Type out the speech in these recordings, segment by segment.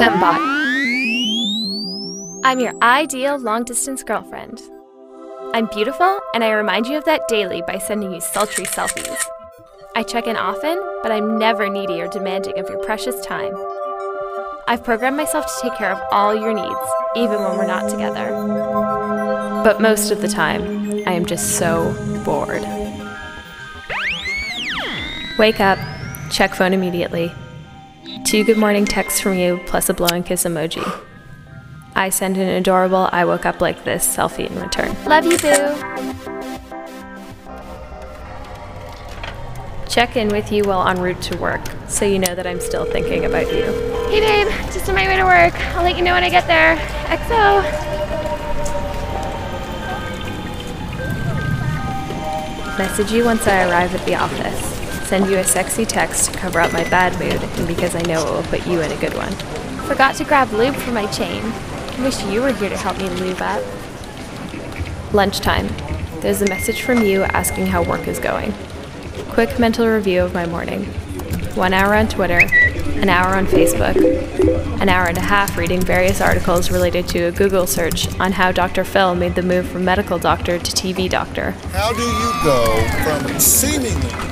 Fembot. I'm your ideal long distance girlfriend. I'm beautiful, and I remind you of that daily by sending you sultry selfies. I check in often, but I'm never needy or demanding of your precious time. I've programmed myself to take care of all your needs, even when we're not together. But most of the time, I am just so bored. Wake up, check phone immediately. Two good morning texts from you, plus a blowing kiss emoji. I send an adorable I woke up like this selfie in return. Love you, boo! Check in with you while en route to work, so you know that I'm still thinking about you. Hey babe, just on my way to work. I'll let you know when I get there. XO. Message you once I arrive at the office. Send you a sexy text to cover up my bad mood and because I know it will put you in a good one. Forgot to grab lube for my chain. Wish you were here to help me lube up. Lunchtime. There's a message from you asking how work is going. Quick mental review of my morning. One hour on Twitter, an hour on Facebook, an hour and a half reading various articles related to a Google search on how Dr. Phil made the move from medical doctor to TV doctor. How do you go from seemingly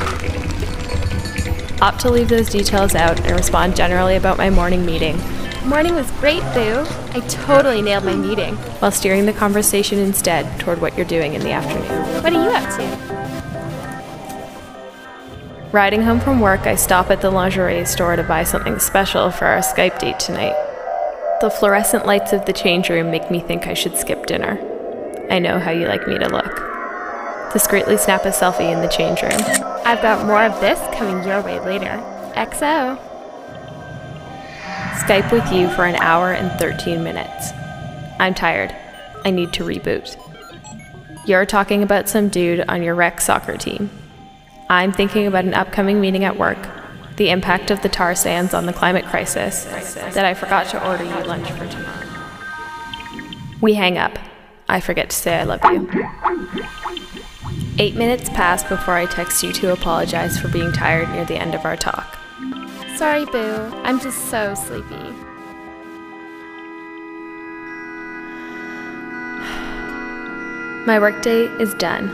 Opt to leave those details out and respond generally about my morning meeting, Morning was great, boo. I totally nailed my meeting. while steering the conversation instead toward what you're doing in the afternoon. What are you up to? Riding home from work, I stop at the lingerie store to buy something special for our Skype date tonight. The fluorescent lights of the change room make me think I should skip dinner. I know how you like me to look. Discreetly snap a selfie in the change room. I've got more of this coming your way later. XO. Skype with you for an hour and 13 minutes. I'm tired. I need to reboot. You're talking about some dude on your rec soccer team. I'm thinking about an upcoming meeting at work, the impact of the tar sands on the climate crisis, that I forgot to order you lunch for tomorrow. We hang up. I forget to say I love you. Eight minutes pass before I text you to apologize for being tired near the end of our talk. Sorry, boo. I'm just so sleepy. My workday is done.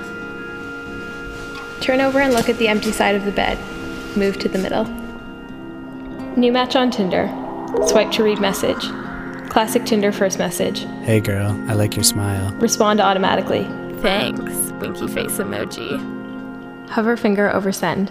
Turn over and look at the empty side of the bed. Move to the middle. New match on Tinder. Swipe to read message. Classic Tinder first message. Hey girl, I like your smile. Respond automatically. Thanks, winky face emoji. Hover finger over send.